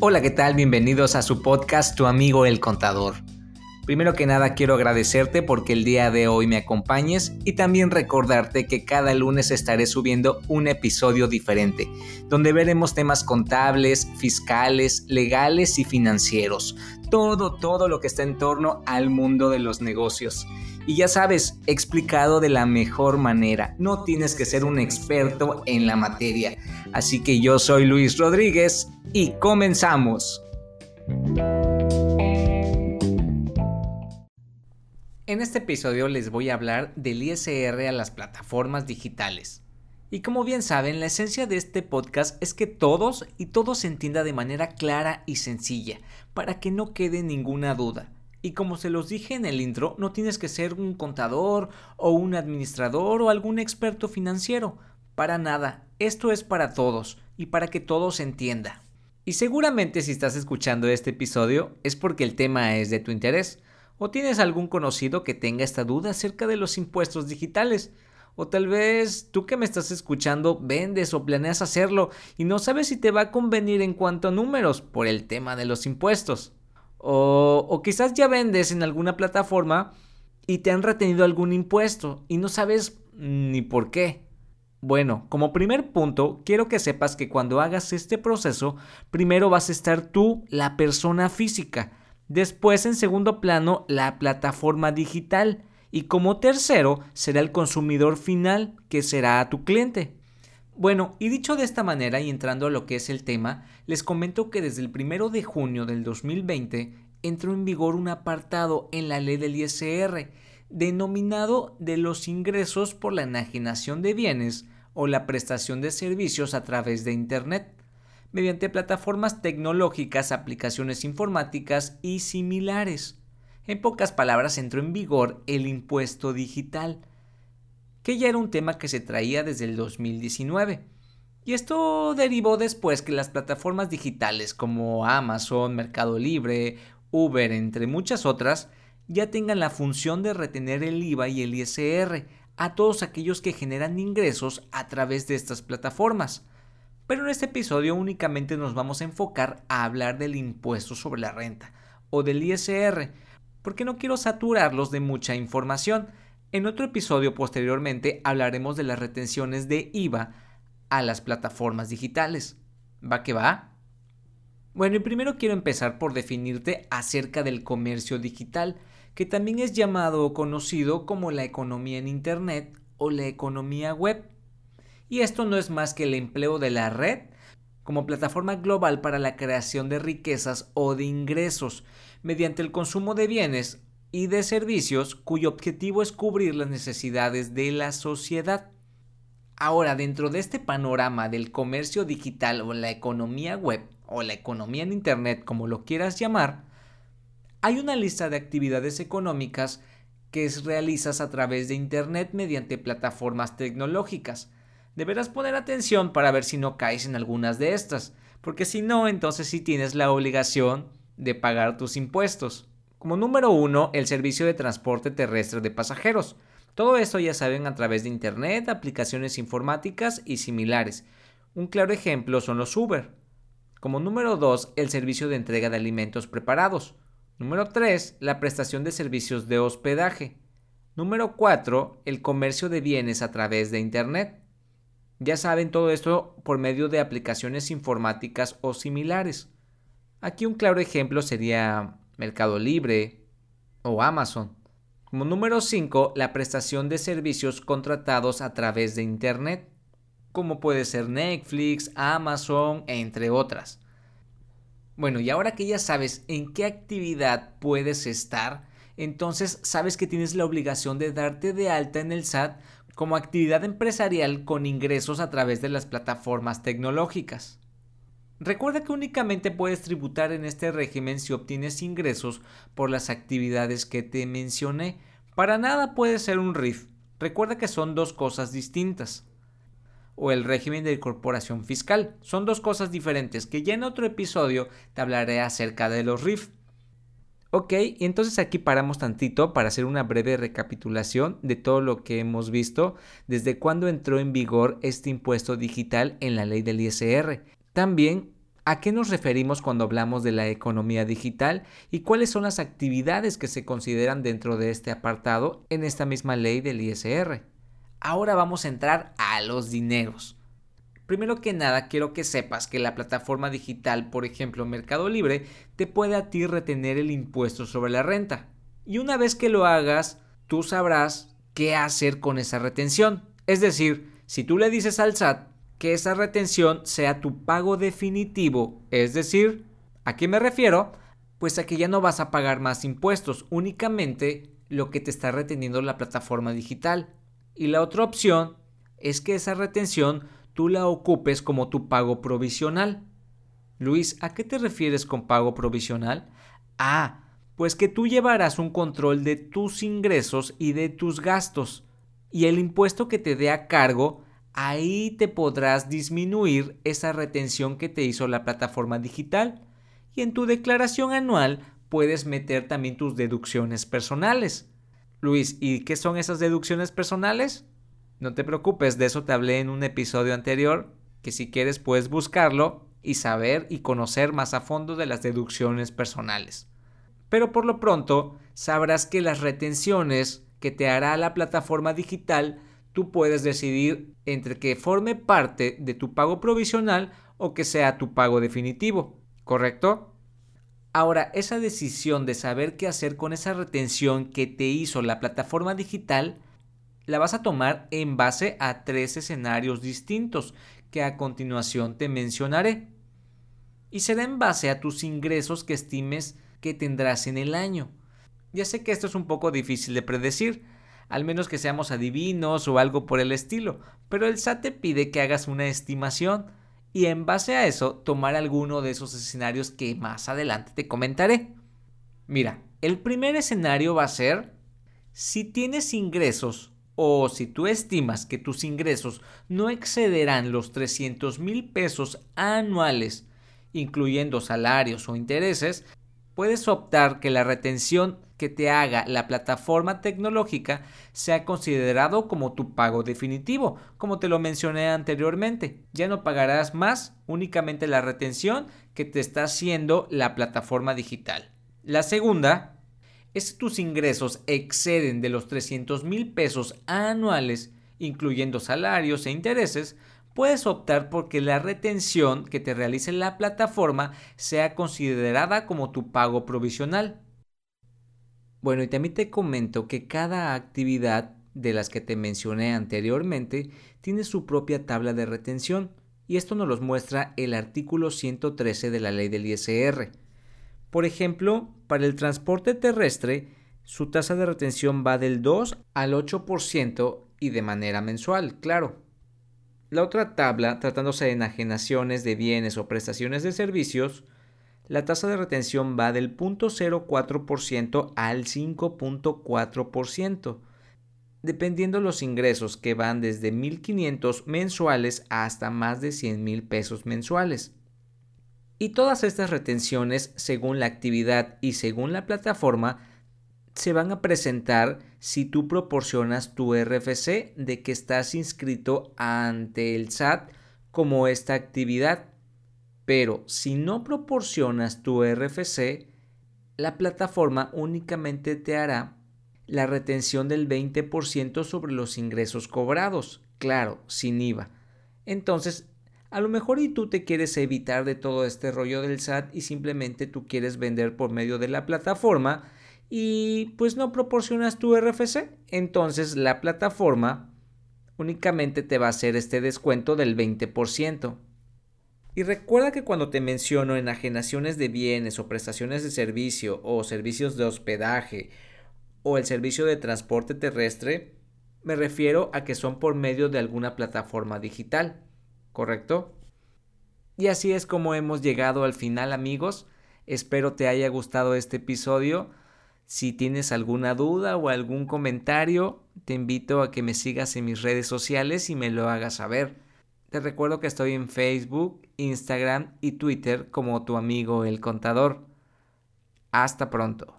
Hola, ¿qué tal? Bienvenidos a su podcast Tu amigo el contador. Primero que nada quiero agradecerte porque el día de hoy me acompañes y también recordarte que cada lunes estaré subiendo un episodio diferente, donde veremos temas contables, fiscales, legales y financieros. Todo, todo lo que está en torno al mundo de los negocios. Y ya sabes, explicado de la mejor manera. No tienes que ser un experto en la materia. Así que yo soy Luis Rodríguez y comenzamos. En este episodio les voy a hablar del ISR a las plataformas digitales. Y como bien saben, la esencia de este podcast es que todos y todo se entienda de manera clara y sencilla, para que no quede ninguna duda. Y como se los dije en el intro, no tienes que ser un contador o un administrador o algún experto financiero. Para nada, esto es para todos y para que todo se entienda. Y seguramente si estás escuchando este episodio es porque el tema es de tu interés, o tienes algún conocido que tenga esta duda acerca de los impuestos digitales. O tal vez tú que me estás escuchando vendes o planeas hacerlo y no sabes si te va a convenir en cuanto a números por el tema de los impuestos. O, quizás ya vendes en alguna plataforma y te han retenido algún impuesto y no sabes ni por qué. Bueno, como primer punto, quiero que sepas que cuando hagas este proceso, primero vas a estar tú, la persona física, después en segundo plano, la plataforma digital y como tercero será el consumidor final, que será tu cliente. Bueno, y dicho de esta manera y entrando a lo que es el tema, les comento que desde el 1 de junio del 2020 entró en vigor un apartado en la ley del ISR denominado de los ingresos por la enajenación de bienes o la prestación de servicios a través de Internet, mediante plataformas tecnológicas, aplicaciones informáticas y similares. En pocas palabras, entró en vigor el impuesto digital, que ya era un tema que se traía desde el 2019. Y esto derivó después que las plataformas digitales como Amazon, Mercado Libre, Uber, entre muchas otras, ya tengan la función de retener el IVA y el ISR a todos aquellos que generan ingresos a través de estas plataformas. Pero en este episodio únicamente nos vamos a enfocar a hablar del impuesto sobre la renta o del ISR, porque no quiero saturarlos de mucha información, en otro episodio posteriormente hablaremos de las retenciones de IVA a las plataformas digitales. ¿Va que va? Bueno, y primero quiero empezar por definirte acerca del comercio digital, que también es llamado o conocido como la economía en Internet o la economía web. Y esto no es más que el empleo de la red como plataforma global para la creación de riquezas o de ingresos mediante el consumo de bienes y de servicios cuyo objetivo es cubrir las necesidades de la sociedad. Ahora, dentro de este panorama del comercio digital o la economía web o la economía en Internet, como lo quieras llamar, hay una lista de actividades económicas que realizas a través de Internet mediante plataformas tecnológicas. Deberás poner atención para ver si no caes en algunas de estas, porque si no, entonces sí tienes la obligación de pagar tus impuestos. Como número uno, el servicio de transporte terrestre de pasajeros. Todo esto ya saben a través de Internet, aplicaciones informáticas y similares. Un claro ejemplo son los Uber. Como número 2, el servicio de entrega de alimentos preparados. Número 3, la prestación de servicios de hospedaje. Número 4, el comercio de bienes a través de Internet. Ya saben todo esto por medio de aplicaciones informáticas o similares. Aquí un claro ejemplo sería Mercado Libre o Amazon. Como número 5, la prestación de servicios contratados a través de Internet, como puede ser Netflix, Amazon, entre otras. Bueno, y ahora que ya sabes en qué actividad puedes estar, entonces sabes que tienes la obligación de darte de alta en el SAT como actividad empresarial con ingresos a través de las plataformas tecnológicas. Recuerda que únicamente puedes tributar en este régimen si obtienes ingresos por las actividades que te mencioné. Para nada puede ser un RIF. Recuerda que son dos cosas distintas. O el régimen de incorporación fiscal. Son dos cosas diferentes que ya en otro episodio te hablaré acerca de los RIF. Ok, y entonces aquí paramos tantito para hacer una breve recapitulación de todo lo que hemos visto desde cuando entró en vigor este impuesto digital en la ley del ISR también ¿A qué nos referimos cuando hablamos de la economía digital y cuáles son las actividades que se consideran dentro de este apartado en esta misma ley del ISR? Ahora vamos a entrar a los dineros. Primero que nada, quiero que sepas que la plataforma digital, por ejemplo Mercado Libre, te puede a ti retener el impuesto sobre la renta. Y una vez que lo hagas, tú sabrás qué hacer con esa retención. Es decir, si tú le dices al SAT que esa retención sea tu pago definitivo, es decir, ¿a qué me refiero? Pues a que ya no vas a pagar más impuestos, únicamente lo que te está reteniendo la plataforma digital. Y la otra opción es que esa retención tú la ocupes como tu pago provisional. Luis, ¿a qué te refieres con pago provisional? Ah, pues que tú llevarás un control de tus ingresos y de tus gastos. Y el impuesto que te dé a cargo ahí te podrás disminuir esa retención que te hizo la plataforma digital. Y en tu declaración anual puedes meter también tus deducciones personales. Luis, ¿y qué son esas deducciones personales? No te preocupes, de eso te hablé en un episodio anterior, que si quieres puedes buscarlo y saber y conocer más a fondo de las deducciones personales. Pero por lo pronto sabrás que las retenciones que te hará la plataforma digital tú puedes decidir entre que forme parte de tu pago provisional o que sea tu pago definitivo, ¿correcto? Ahora, esa decisión de saber qué hacer con esa retención que te hizo la plataforma digital, la vas a tomar en base a tres escenarios distintos que a continuación te mencionaré. Y será en base a tus ingresos que estimes que tendrás en el año. Ya sé que esto es un poco difícil de predecir, al menos que seamos adivinos o algo por el estilo, pero el SAT te pide que hagas una estimación y en base a eso tomar alguno de esos escenarios que más adelante te comentaré. Mira, el primer escenario va a ser si tienes ingresos o si tú estimas que tus ingresos no excederán los 300 mil pesos anuales, incluyendo salarios o intereses, puedes optar que la retención que te haga la plataforma tecnológica sea considerado como tu pago definitivo, como te lo mencioné anteriormente. Ya no pagarás más, únicamente la retención que te está haciendo la plataforma digital. La segunda es que tus ingresos exceden de los 300 mil pesos anuales, incluyendo salarios e intereses, puedes optar por que la retención que te realice la plataforma sea considerada como tu pago provisional. Bueno, y también te comento que cada actividad de las que te mencioné anteriormente tiene su propia tabla de retención y esto nos los muestra el artículo 113 de la ley del ISR. Por ejemplo, para el transporte terrestre, su tasa de retención va del 2 al 8% y de manera mensual, claro. La otra tabla, tratándose de enajenaciones de bienes o prestaciones de servicios, la tasa de retención va del 0.04% al 5.4%, dependiendo los ingresos que van desde 1.500 mensuales hasta más de 100.000 pesos mensuales. Y todas estas retenciones, según la actividad y según la plataforma, se van a presentar si tú proporcionas tu RFC de que estás inscrito ante el SAT como esta actividad. Pero si no proporcionas tu RFC, la plataforma únicamente te hará la retención del 20% sobre los ingresos cobrados, claro, sin IVA. Entonces, a lo mejor y tú te quieres evitar de todo este rollo del SAT y simplemente tú quieres vender por medio de la plataforma, y pues no proporcionas tu RFC, entonces la plataforma únicamente te va a hacer este descuento del 20%. Y recuerda que cuando te menciono enajenaciones de bienes o prestaciones de servicio o servicios de hospedaje o el servicio de transporte terrestre, me refiero a que son por medio de alguna plataforma digital, ¿correcto? Y así es como hemos llegado al final amigos. Espero te haya gustado este episodio. Si tienes alguna duda o algún comentario, te invito a que me sigas en mis redes sociales y me lo hagas saber. Te recuerdo que estoy en Facebook, Instagram y Twitter como tu amigo el contador. Hasta pronto.